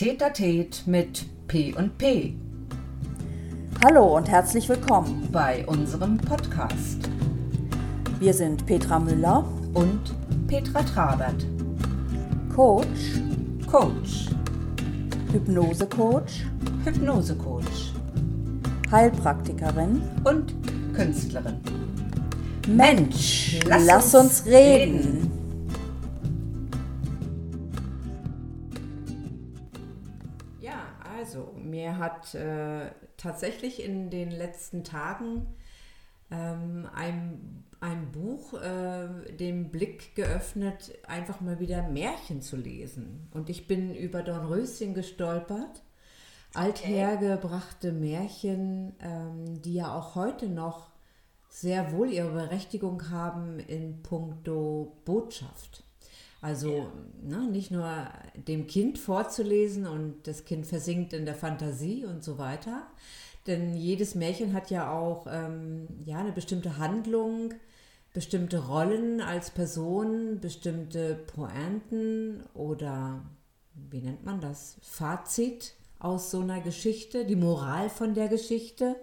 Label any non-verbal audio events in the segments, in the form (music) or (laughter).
Tetatet mit P und P. Hallo und herzlich willkommen. bei unserem Podcast. Wir sind Petra Müller, und Petra Trabert, Coach, Coach, Hypnosecoach, Hypnosecoach. Heilpraktikerin. und Künstlerin. Mensch, lass lass, uns uns reden. Mir hat äh, tatsächlich in den letzten Tagen ähm, ein, ein Buch äh, den Blick geöffnet, einfach mal wieder Märchen zu lesen. Und ich bin über Dornröschen gestolpert. Althergebrachte Märchen, ähm, die ja auch heute noch sehr wohl ihre Berechtigung haben in puncto Botschaft. Also ne, nicht nur dem Kind vorzulesen und das Kind versinkt in der Fantasie und so weiter. Denn jedes Märchen hat ja auch ähm, ja, eine bestimmte Handlung, bestimmte Rollen als Person, bestimmte Pointen oder wie nennt man das? Fazit aus so einer Geschichte, die Moral von der Geschichte.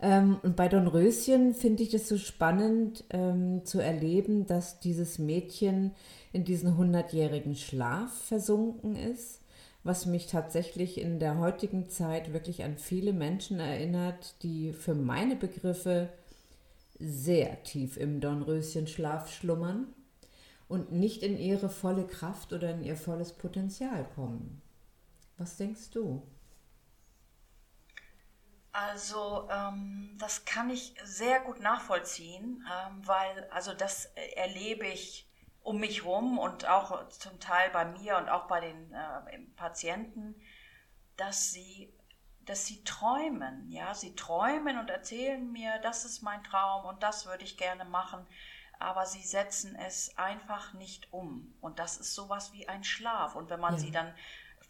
Ähm, und bei Dornröschen finde ich das so spannend ähm, zu erleben, dass dieses Mädchen in diesen hundertjährigen Schlaf versunken ist, was mich tatsächlich in der heutigen Zeit wirklich an viele Menschen erinnert, die für meine Begriffe sehr tief im Dornröschenschlaf schlummern und nicht in ihre volle Kraft oder in ihr volles Potenzial kommen. Was denkst du? Also ähm, das kann ich sehr gut nachvollziehen, ähm, weil also das erlebe ich um mich rum und auch zum Teil bei mir und auch bei den äh, Patienten, dass sie dass sie träumen, ja, sie träumen und erzählen mir, das ist mein Traum und das würde ich gerne machen, aber sie setzen es einfach nicht um. Und das ist sowas wie ein Schlaf. Und wenn man Ja. sie dann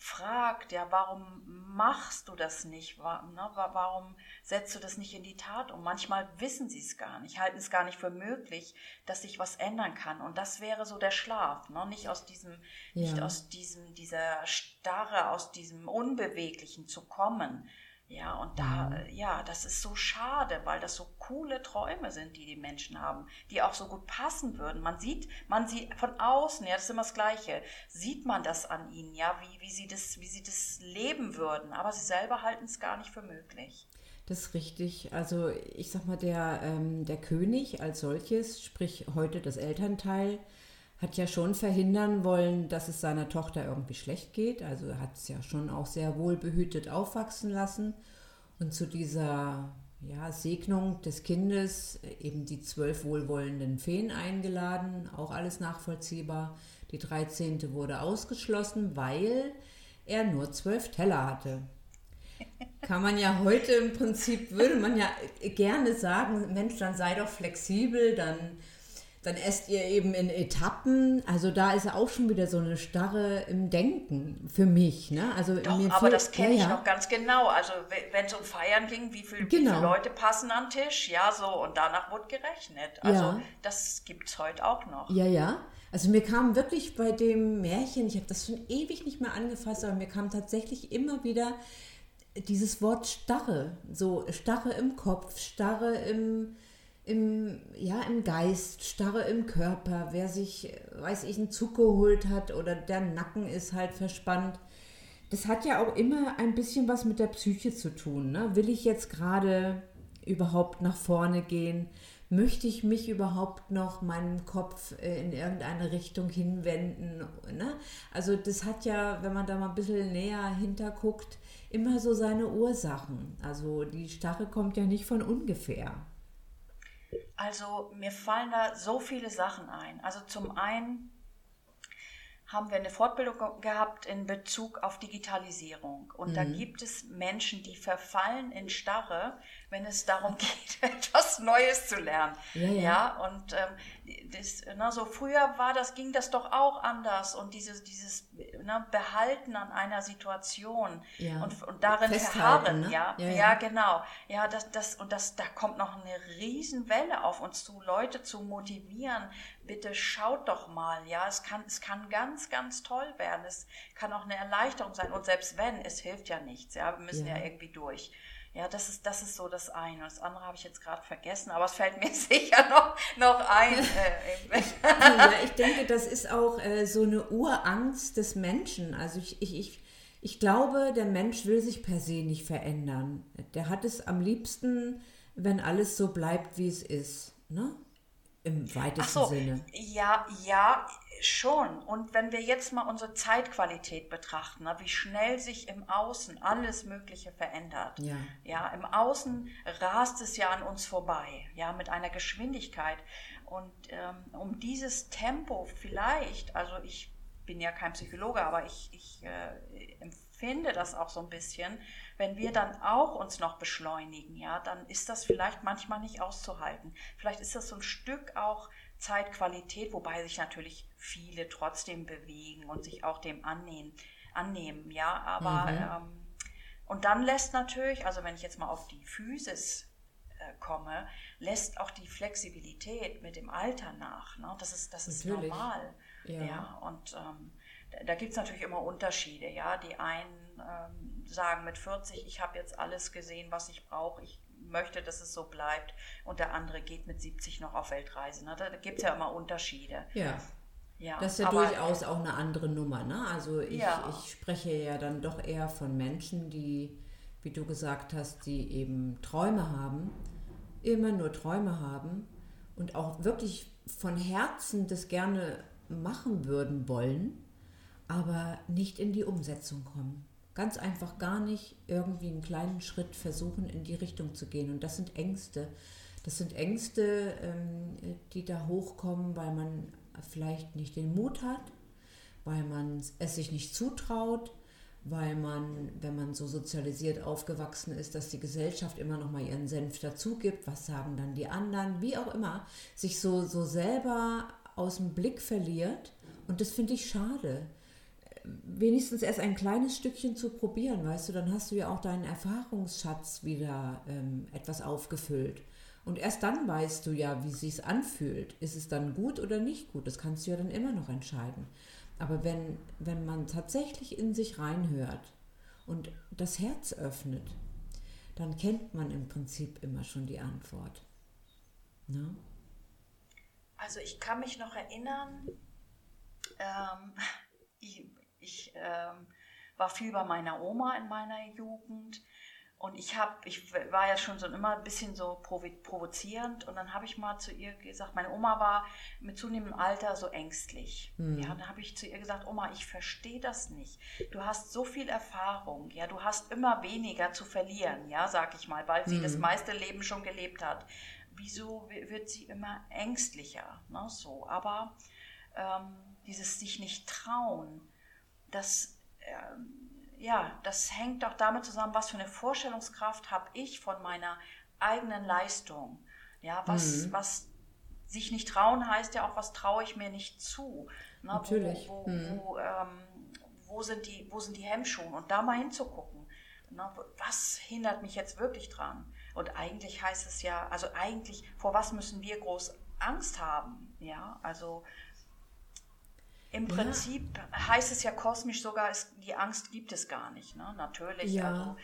fragt, ja, warum machst du das nicht? Ne, wa- Warum setzt du das nicht in die Tat um? Manchmal wissen sie es gar nicht, halten es gar nicht für möglich, dass sich was ändern kann. Und das wäre so der Schlaf, ne? nicht aus diesem, nicht Ja. aus diesem, dieser Starre, aus diesem Unbeweglichen zu kommen. Ja, und da, äh, ja, das ist so schade, weil das so coole Träume sind, die die Menschen haben, die auch so gut passen würden. Man sieht, man sieht von außen, ja, das ist immer das Gleiche, sieht man das an ihnen, ja, wie, wie sie das, wie sie das leben würden, aber sie selber halten es gar nicht für möglich. Das ist richtig. Also ich sag mal, der, ähm, der König als solches, sprich heute das Elternteil, hat ja schon verhindern wollen, dass es seiner Tochter irgendwie schlecht geht. Also hat es ja schon auch sehr wohlbehütet aufwachsen lassen. Und zu dieser ja, Segnung des Kindes eben die zwölf wohlwollenden Feen eingeladen, auch alles nachvollziehbar. Die 13. wurde ausgeschlossen, weil er nur zwölf Teller hatte. Kann man ja heute im Prinzip, würde man ja gerne sagen, Mensch, dann sei doch flexibel, dann, dann esst ihr eben in Etappen. Also da ist auch schon wieder so eine Starre im Denken für mich. Ne? Also Doch, mir aber das kenne ja, ich noch ganz genau. Also we- wenn es um Feiern ging, wie, viel, wie Genau. viele Leute passen an den Tisch, ja so, und danach wurde gerechnet. Also Ja. das gibt es heute auch noch. Ja, ja. Also mir kam wirklich bei dem Märchen, ich habe das schon ewig nicht mehr angefasst, aber mir kam tatsächlich immer wieder dieses Wort Starre, so Starre im Kopf, Starre im, im, ja, im Geist, Starre im Körper, wer sich, weiß ich, einen Zug geholt hat oder der Nacken ist halt verspannt. Das hat ja auch immer ein bisschen was mit der Psyche zu tun. Ne? Will ich jetzt gerade überhaupt nach vorne gehen? Möchte ich mich überhaupt noch meinen Kopf äh, in irgendeine Richtung hinwenden? Ne? Also das hat ja, wenn man da mal ein bisschen näher hinterguckt, immer so seine Ursachen. Also die Starre kommt ja nicht von ungefähr. Also mir fallen da so viele Sachen ein. Also zum einen haben wir eine Fortbildung ge- gehabt in Bezug auf Digitalisierung. Und Mhm. da gibt es Menschen, die verfallen in Starre, wenn es darum (laughs) geht, etwas Neues zu lernen. Ja, ja. und ähm, das, na, so früher war das, ging das doch auch anders. Und dieses, dieses na, Behalten an einer Situation Ja. und, und darin Festhalten, verharren, ne? ja, Ja, ja, ja. genau. Ja, das, das, und das, da kommt noch eine Riesenwelle auf uns zu, Leute zu motivieren, bitte schaut doch mal, ja, es kann, es kann ganz, ganz toll werden, es kann auch eine Erleichterung sein und selbst wenn, es hilft ja nichts, ja, wir müssen ja, ja irgendwie durch. Ja, das ist, das ist so das eine. Das andere habe ich jetzt gerade vergessen, aber es fällt mir (laughs) sicher noch, noch ein. Äh, (laughs) ja, ich denke, das ist auch äh, so eine Urangst des Menschen. Also ich, ich, ich, ich glaube, der Mensch will sich per se nicht verändern. Der hat es am liebsten, wenn alles so bleibt, wie es ist. Ne? Im weitesten so, Sinne. Ja, ja, schon. Und wenn wir jetzt mal unsere Zeitqualität betrachten, wie schnell sich im Außen alles Mögliche verändert. Ja. ja, im Außen rast es ja an uns vorbei, ja, mit einer Geschwindigkeit. Und ähm, um dieses Tempo vielleicht, also ich bin ja kein Psychologe, aber ich, ich äh, empfinde das auch so ein bisschen, wenn wir dann auch uns noch beschleunigen, ja, dann ist das vielleicht manchmal nicht auszuhalten. Vielleicht ist das so ein Stück auch Zeitqualität, wobei sich natürlich viele trotzdem bewegen und sich auch dem annehmen, annehmen ja, aber mhm. ähm, und dann lässt natürlich, also wenn ich jetzt mal auf die Physis äh, komme, lässt auch die Flexibilität mit dem Alter nach. Ne? Das ist, das ist normal. Ja. ja. und ähm, da, da gibt es natürlich immer Unterschiede. Ja, die einen ähm, sagen mit 40, ich habe jetzt alles gesehen, was ich brauche, ich möchte, dass es so bleibt und der andere geht mit 70 noch auf Weltreise. Ne? Da, gibt es ja immer Unterschiede. Ja. Ja, das ist ja aber, durchaus auch eine andere Nummer. Ne? Also ich, ja. ich spreche ja dann doch eher von Menschen, die, wie du gesagt hast, die eben Träume haben, immer nur Träume haben und auch wirklich von Herzen das gerne machen würden wollen, aber nicht in die Umsetzung kommen ganz einfach gar nicht irgendwie einen kleinen Schritt versuchen, in die Richtung zu gehen. Und das sind Ängste. Das sind Ängste, ähm, die da hochkommen, weil man vielleicht nicht den Mut hat, weil man es sich nicht zutraut, weil man, wenn man so sozialisiert aufgewachsen ist, dass die Gesellschaft immer noch mal ihren Senf dazu gibt, was sagen dann die anderen, wie auch immer, sich so, so selber aus dem Blick verliert. Und das finde ich schade wenigstens erst ein kleines Stückchen zu probieren, weißt du, dann hast du ja auch deinen Erfahrungsschatz wieder ähm, etwas aufgefüllt. Und erst dann weißt du ja, wie es sich anfühlt. Ist es dann gut oder nicht gut? Das kannst du ja dann immer noch entscheiden. Aber wenn, wenn man tatsächlich in sich reinhört und das Herz öffnet, dann kennt man im Prinzip immer schon die Antwort. Ne? Also ich kann mich noch erinnern, ähm, (laughs) ich, ich ähm, war viel bei meiner Oma in meiner Jugend und ich habe, ich war ja schon so immer ein bisschen so provozierend und dann habe ich mal zu ihr gesagt, meine Oma war mit zunehmendem Alter so ängstlich. Mhm. Ja, dann habe ich zu ihr gesagt, Oma, ich verstehe das nicht. Du hast so viel Erfahrung, ja, du hast immer weniger zu verlieren, ja, sag ich mal, weil sie mhm. das meiste Leben schon gelebt hat. Wieso wird sie immer ängstlicher? Ne, so, aber ähm, dieses sich nicht trauen, das, äh, ja, das hängt auch damit zusammen, was für eine Vorstellungskraft habe ich von meiner eigenen Leistung. Ja, was, mhm. was sich nicht trauen heißt ja auch, was traue ich mir nicht zu. Ne? Natürlich. Wo, wo, mhm. wo, ähm, wo, sind die, wo sind die Hemmschuhen? Und da mal hinzugucken. Ne? Was hindert mich jetzt wirklich dran? Und eigentlich heißt es ja, also eigentlich, vor was müssen wir groß Angst haben? Ja, also im ja. Prinzip heißt es ja kosmisch sogar, es, die Angst gibt es gar nicht. Ne? Natürlich, ja. also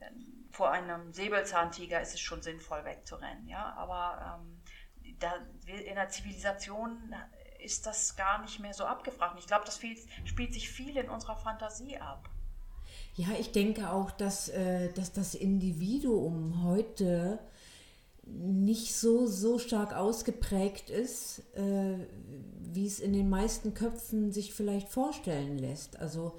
äh, vor einem Säbelzahntiger ist es schon sinnvoll wegzurennen. Ja? Aber ähm, da, in der Zivilisation ist das gar nicht mehr so abgefragt. Ich glaube, das viel, spielt sich viel in unserer Fantasie ab. Ja, ich denke auch, dass, äh, dass das Individuum heute nicht so, so stark ausgeprägt ist, äh, wie es in den meisten Köpfen sich vielleicht vorstellen lässt. Also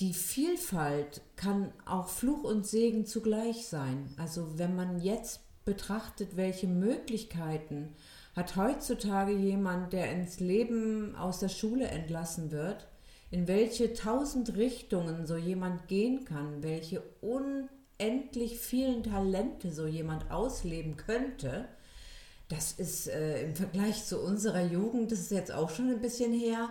die Vielfalt kann auch Fluch und Segen zugleich sein. Also wenn man jetzt betrachtet, welche Möglichkeiten hat heutzutage jemand, der ins Leben aus der Schule entlassen wird, in welche tausend Richtungen so jemand gehen kann, welche un unendlich vielen Talente so jemand ausleben könnte, das ist äh, im Vergleich zu unserer Jugend, das ist jetzt auch schon ein bisschen her,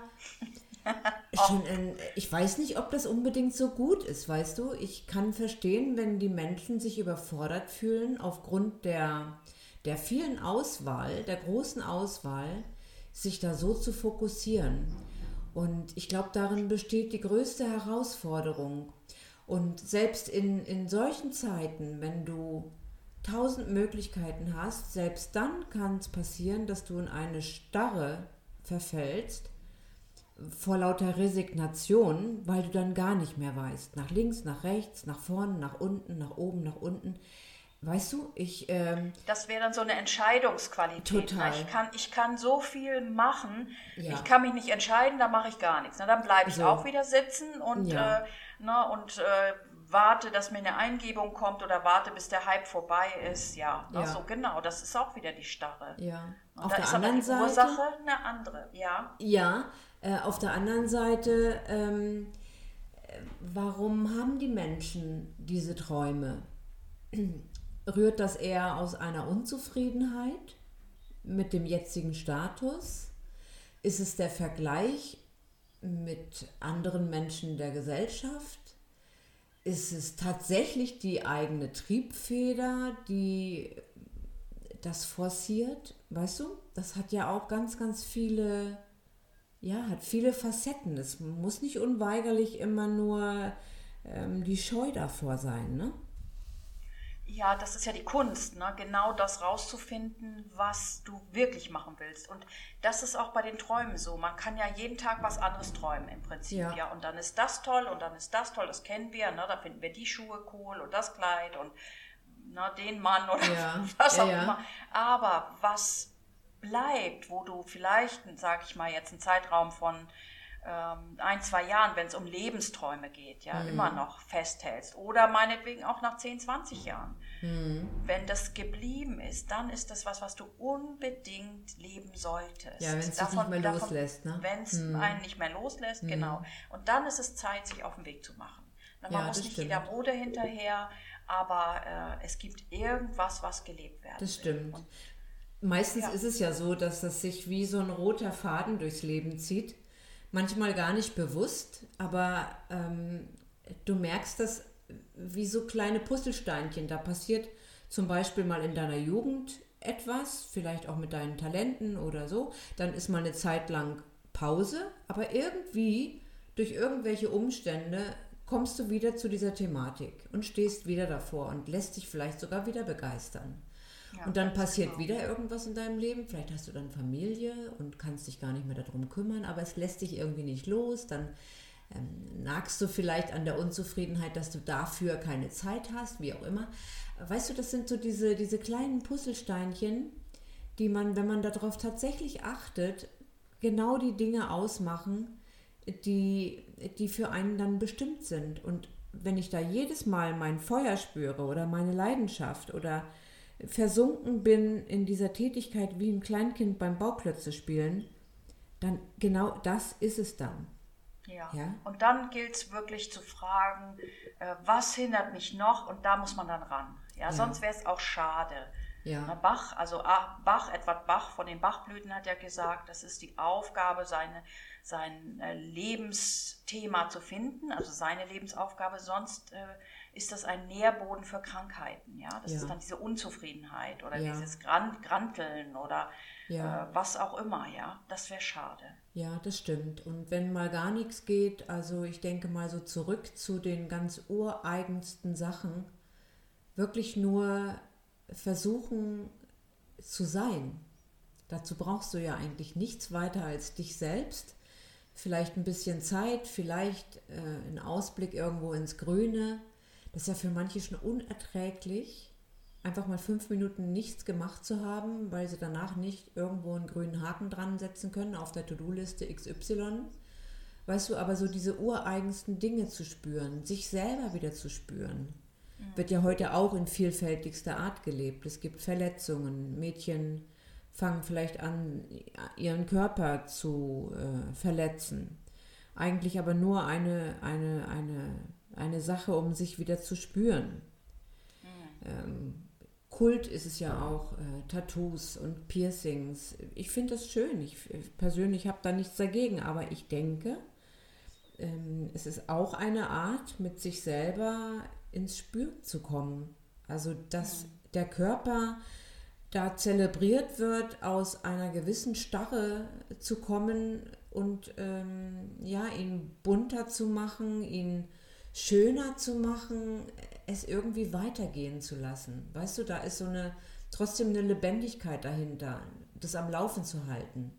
(laughs) schon ein, ich weiß nicht, ob das unbedingt so gut ist, weißt du? Ich kann verstehen, wenn die Menschen sich überfordert fühlen aufgrund der, der vielen Auswahl, der großen Auswahl, sich da so zu fokussieren. Und ich glaube, darin besteht die größte Herausforderung. Und selbst in, in solchen Zeiten, wenn du tausend Möglichkeiten hast, selbst dann kann es passieren, dass du in eine Starre verfällst vor lauter Resignation, weil du dann gar nicht mehr weißt. Nach links, nach rechts, nach vorne, nach unten, nach oben, nach unten. Weißt du, ich. Ähm, das wäre dann so eine Entscheidungsqualität. Total. Ich kann, ich kann so viel machen, Ja. ich kann mich nicht entscheiden, dann mache ich gar nichts. Na, dann bleibe ich So. auch wieder sitzen und, Ja. äh, na, und äh, warte, dass mir eine Eingebung kommt oder warte, bis der Hype vorbei ist. Ja, Ja. so genau, das ist auch wieder die Starre. ja. Und Auf da der ist aber anderen die Seite. Ursache eine andere. Ja, Ja, äh, auf der anderen Seite, ähm, äh, warum haben die Menschen diese Träume? (clears throat) Rührt das eher aus einer Unzufriedenheit mit dem jetzigen Status? Ist es der Vergleich mit anderen Menschen der Gesellschaft? Ist es tatsächlich die eigene Triebfeder, die das forciert? Weißt du, das hat ja auch ganz, ganz viele ja, hat viele Facetten. Es muss nicht unweigerlich immer nur ähm, die Scheu davor sein, ne? Ja, das ist ja die Kunst, ne? genau das rauszufinden, was du wirklich machen willst. Und das ist auch bei den Träumen so. Man kann ja jeden Tag was anderes träumen im Prinzip. Ja. Ja. Und dann ist das toll und dann ist das toll, das kennen wir. Ne? Da finden wir die Schuhe cool und das Kleid und ne, den Mann oder Ja, (laughs) was auch ja. immer. Aber was bleibt, wo du vielleicht, sage ich mal, jetzt einen Zeitraum von ein, zwei Jahren, wenn es um Lebensträume geht, ja, Mhm. immer noch festhältst. Oder meinetwegen auch nach 10, 20 Jahren. Mhm. Wenn das geblieben ist, dann ist das was, was du unbedingt leben solltest. Ja, wenn's dich nicht mehr loslässt, ne? Wenn es einen nicht mehr loslässt, genau. Und dann ist es Zeit, sich auf den Weg zu machen. Na, Man Ja, muss nicht stimmt. jeder Mode hinterher, aber äh, es gibt irgendwas, was gelebt werden Das stimmt. Meistens Ja. ist es ja so, dass das sich wie so ein roter Faden durchs Leben zieht. Manchmal gar nicht bewusst, aber ähm, du merkst das wie so kleine Puzzlesteinchen. Da passiert zum Beispiel mal in deiner Jugend etwas, vielleicht auch mit deinen Talenten oder so. Dann ist mal eine Zeit lang Pause, aber irgendwie durch irgendwelche Umstände kommst du wieder zu dieser Thematik und stehst wieder davor und lässt dich vielleicht sogar wieder begeistern. Ja, und dann passiert genau. wieder irgendwas in deinem Leben. Vielleicht hast du dann Familie und kannst dich gar nicht mehr darum kümmern, aber es lässt dich irgendwie nicht los. Dann ähm, nagst du vielleicht an der Unzufriedenheit, dass du dafür keine Zeit hast, wie auch immer. Weißt du, das sind so diese, diese kleinen Puzzlesteinchen, die man, wenn man darauf tatsächlich achtet, genau die Dinge ausmachen, die, die für einen dann bestimmt sind. Und wenn ich da jedes Mal mein Feuer spüre oder meine Leidenschaft oder versunken bin in dieser Tätigkeit wie ein Kleinkind beim Bauklötze spielen, dann genau das ist es dann. Ja. Ja. Und dann gilt es wirklich zu fragen, äh, was hindert mich noch? Und da muss man dann ran. Ja, sonst wäre es auch schade. Ja. Na, Bach, also ah, Bach, Edward Bach von den Bachblüten hat ja gesagt, das ist die Aufgabe, seine, sein äh, Lebensthema zu finden, also seine Lebensaufgabe, sonst äh, ist das ein Nährboden für Krankheiten. Ja, das Ja. ist dann diese Unzufriedenheit oder Ja. dieses Gran Granteln oder Ja. äh, was auch immer. Ja, das wäre schade. Ja, das stimmt. Und wenn mal gar nichts geht, also ich denke mal so zurück zu den ganz ureigensten Sachen, wirklich nur versuchen zu sein. Dazu brauchst du ja eigentlich nichts weiter als dich selbst. Vielleicht ein bisschen Zeit, vielleicht äh, einen Ausblick irgendwo ins Grüne. Ist ja für manche schon unerträglich, einfach mal fünf Minuten nichts gemacht zu haben, weil sie danach nicht irgendwo einen grünen Haken dran setzen können auf der To-Do-Liste XY. Weißt du, aber so diese ureigensten Dinge zu spüren, sich selber wieder zu spüren, wird ja heute auch in vielfältigster Art gelebt. Es gibt Verletzungen, Mädchen fangen vielleicht an, ihren Körper zu äh, verletzen. Eigentlich aber nur eine, eine, eine, eine Sache, um sich wieder zu spüren. Ähm, Kult ist es ja auch, äh, Tattoos und Piercings. Ich finde das schön. Ich ich persönlich habe da nichts dagegen, aber ich denke, ähm, es ist auch eine Art, mit sich selber ins Spüren zu kommen. Also, dass der Körper da zelebriert wird, aus einer gewissen Starre zu kommen und ähm, ja, ihn bunter zu machen, ihn schöner zu machen, es irgendwie weitergehen zu lassen. Weißt du, da ist so eine trotzdem eine Lebendigkeit dahinter, das am Laufen zu halten.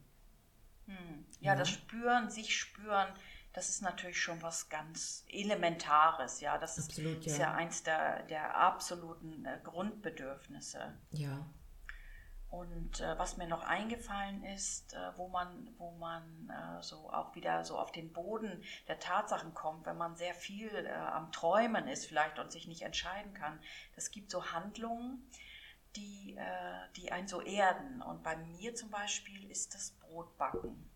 Hm. Ja, ja, das Spüren, sich spüren, das ist natürlich schon was ganz Elementares. Ja, das Absolut, ist ja, ja eins der, der absoluten äh, Grundbedürfnisse. Ja. Und äh, was mir noch eingefallen ist, äh, wo man, wo man äh, so auch wieder so auf den Boden der Tatsachen kommt, wenn man sehr viel äh, am Träumen ist vielleicht und sich nicht entscheiden kann. Es gibt so Handlungen, die, äh, die einen so erden. Und bei mir zum Beispiel ist das Brotbacken.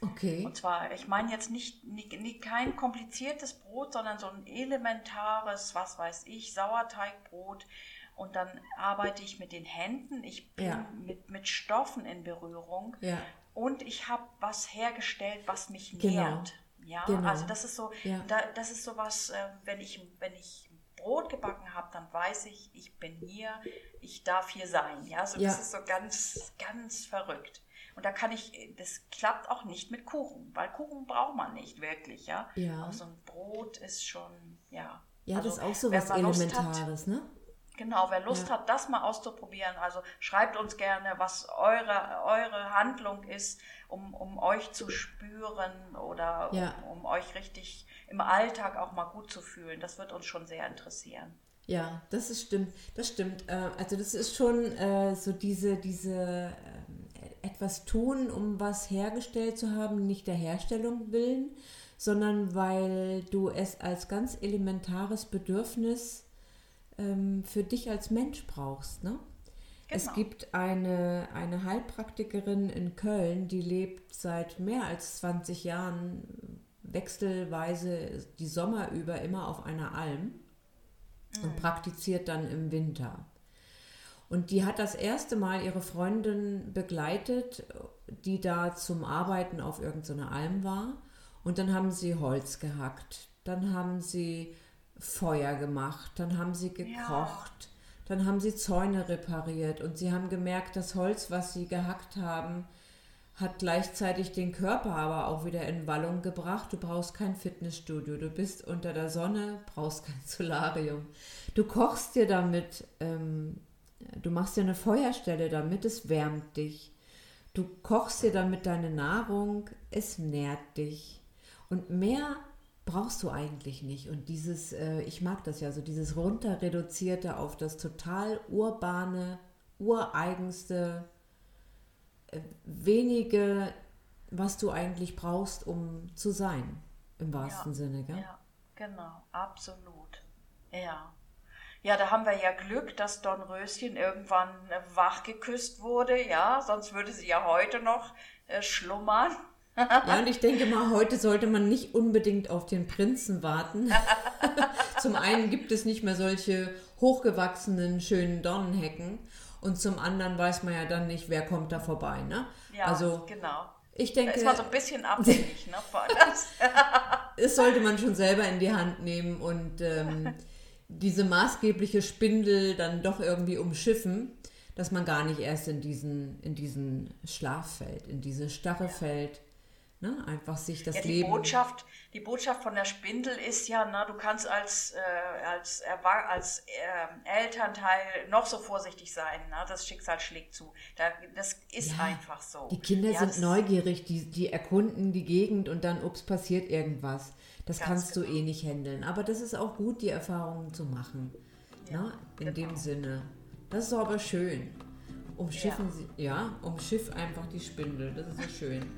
Okay. Und zwar, ich meine jetzt nicht, nicht, nicht kein kompliziertes Brot, sondern so ein elementares, was weiß ich, Sauerteigbrot und dann arbeite ich mit den Händen, ich bin ja. mit, mit Stoffen in Berührung ja. und ich habe was hergestellt, was mich genau. nährt. Ja, genau. also das ist so, ja. da, das ist so was, äh, wenn ich, wenn ich Brot gebacken habe, dann weiß ich, ich bin hier, ich darf hier sein. Ja, so, das ist so ganz, ganz verrückt. Und da kann ich, das klappt auch nicht mit Kuchen, weil Kuchen braucht man nicht wirklich, ja. ja. Aber so ein Brot ist schon, ja. Ja, also, das ist auch so was Elementares, hat, ne? Genau, wer Lust ja. hat, das mal auszuprobieren, also schreibt uns gerne, was eure, eure Handlung ist, um, um euch zu spüren oder ja. um, um, euch richtig im Alltag auch mal gut zu fühlen. Das wird uns schon sehr interessieren. Ja, das ist stimmt. Das stimmt. Äh, also das ist schon äh, so diese, diese äh, etwas tun, um was hergestellt zu haben, nicht der Herstellung willen, sondern weil du es als ganz elementares Bedürfnis ähm, für dich als Mensch brauchst. Ne? Genau. Es gibt eine, eine Heilpraktikerin in Köln, die lebt seit mehr als 20 Jahren wechselweise die Sommer über immer auf einer Alm mhm. und praktiziert dann im Winter. Und die hat das erste Mal ihre Freundin begleitet, die da zum Arbeiten auf irgendeiner Alm war. Und dann haben sie Holz gehackt. Dann haben sie Feuer gemacht, dann haben sie gekocht, ja. dann haben sie Zäune repariert und sie haben gemerkt, das Holz, was sie gehackt haben, hat gleichzeitig den Körper aber auch wieder in Wallung gebracht. Du brauchst kein Fitnessstudio, du bist unter der Sonne, brauchst kein (laughs) Solarium. Du kochst dir damit, ähm, du machst dir eine Feuerstelle damit, es wärmt dich. Du kochst dir damit deine Nahrung, es nährt dich. Und mehr brauchst du eigentlich nicht. Und dieses, äh, ich mag das ja so, dieses runterreduzierte auf das total urbane, ureigenste, äh, wenige, was du eigentlich brauchst, um zu sein, im wahrsten ja, Sinne, gell? Ja, genau, absolut. Ja. Ja, da haben wir ja Glück, dass Don Röschen irgendwann wach geküsst wurde, ja, sonst würde sie ja heute noch äh, schlummern. Ja, und ich denke mal, heute sollte man nicht unbedingt auf den Prinzen warten. (laughs) zum einen gibt es nicht mehr solche hochgewachsenen, schönen Dornenhecken. Und zum anderen weiß man ja dann nicht, wer kommt da vorbei. Ne? Ja, also, genau. Ich denke, da ist man so ein bisschen abhängig ne, von das. (laughs) das sollte man schon selber in die Hand nehmen und ähm, diese maßgebliche Spindel dann doch irgendwie umschiffen, dass man gar nicht erst in diesen, in diesen Schlaf fällt, in diese Starre ja. fällt Ne? Einfach sich das ja, die Leben. Botschaft, die Botschaft von der Spindel ist ja, na, du kannst als, äh, als, als äh, Elternteil noch so vorsichtig sein. Na? Das Schicksal schlägt zu. Da, das ist ja, einfach so. Die Kinder ja, sind neugierig, die, die erkunden die Gegend und dann, ups, passiert irgendwas. Das kannst genau. du eh nicht handeln. Aber das ist auch gut, die Erfahrungen zu machen. Ja, in genau. dem Sinne. Das ist aber schön. Umschiffen ja. sie, ja, umschiff einfach die Spindel. Das ist so schön. (laughs)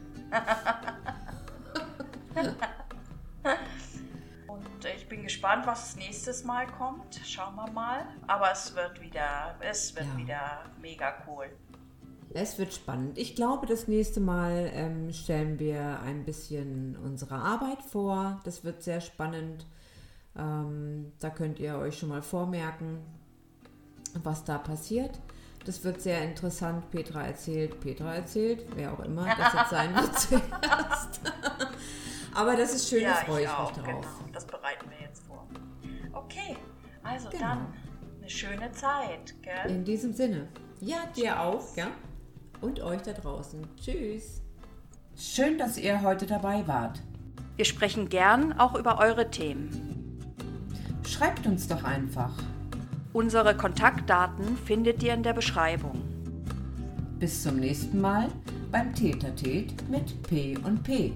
Und ich bin gespannt, was nächstes Mal kommt. Schauen wir mal. Aber es wird wieder, es wird ja. wieder mega cool. Es wird spannend. Ich glaube, das nächste Mal ähm, stellen wir ein bisschen unsere Arbeit vor. Das wird sehr spannend. Ähm, da könnt ihr euch schon mal vormerken, was da passiert. Das wird sehr interessant. Petra erzählt, Petra erzählt, wer auch immer das jetzt sein wird (laughs) zuerst. Aber das ist schön, ja, da freue ich, ich auch, mich drauf. Genau, das bereiten wir jetzt vor. Okay, also genau. dann eine schöne Zeit. Gell? In diesem Sinne. Ja, dir auch, ja. Und euch da draußen. Tschüss. Schön, dass ihr heute dabei wart. Wir sprechen gern auch über eure Themen. Schreibt uns doch einfach. Unsere Kontaktdaten findet ihr in der Beschreibung. Bis zum nächsten Mal beim Tätertät mit P und P.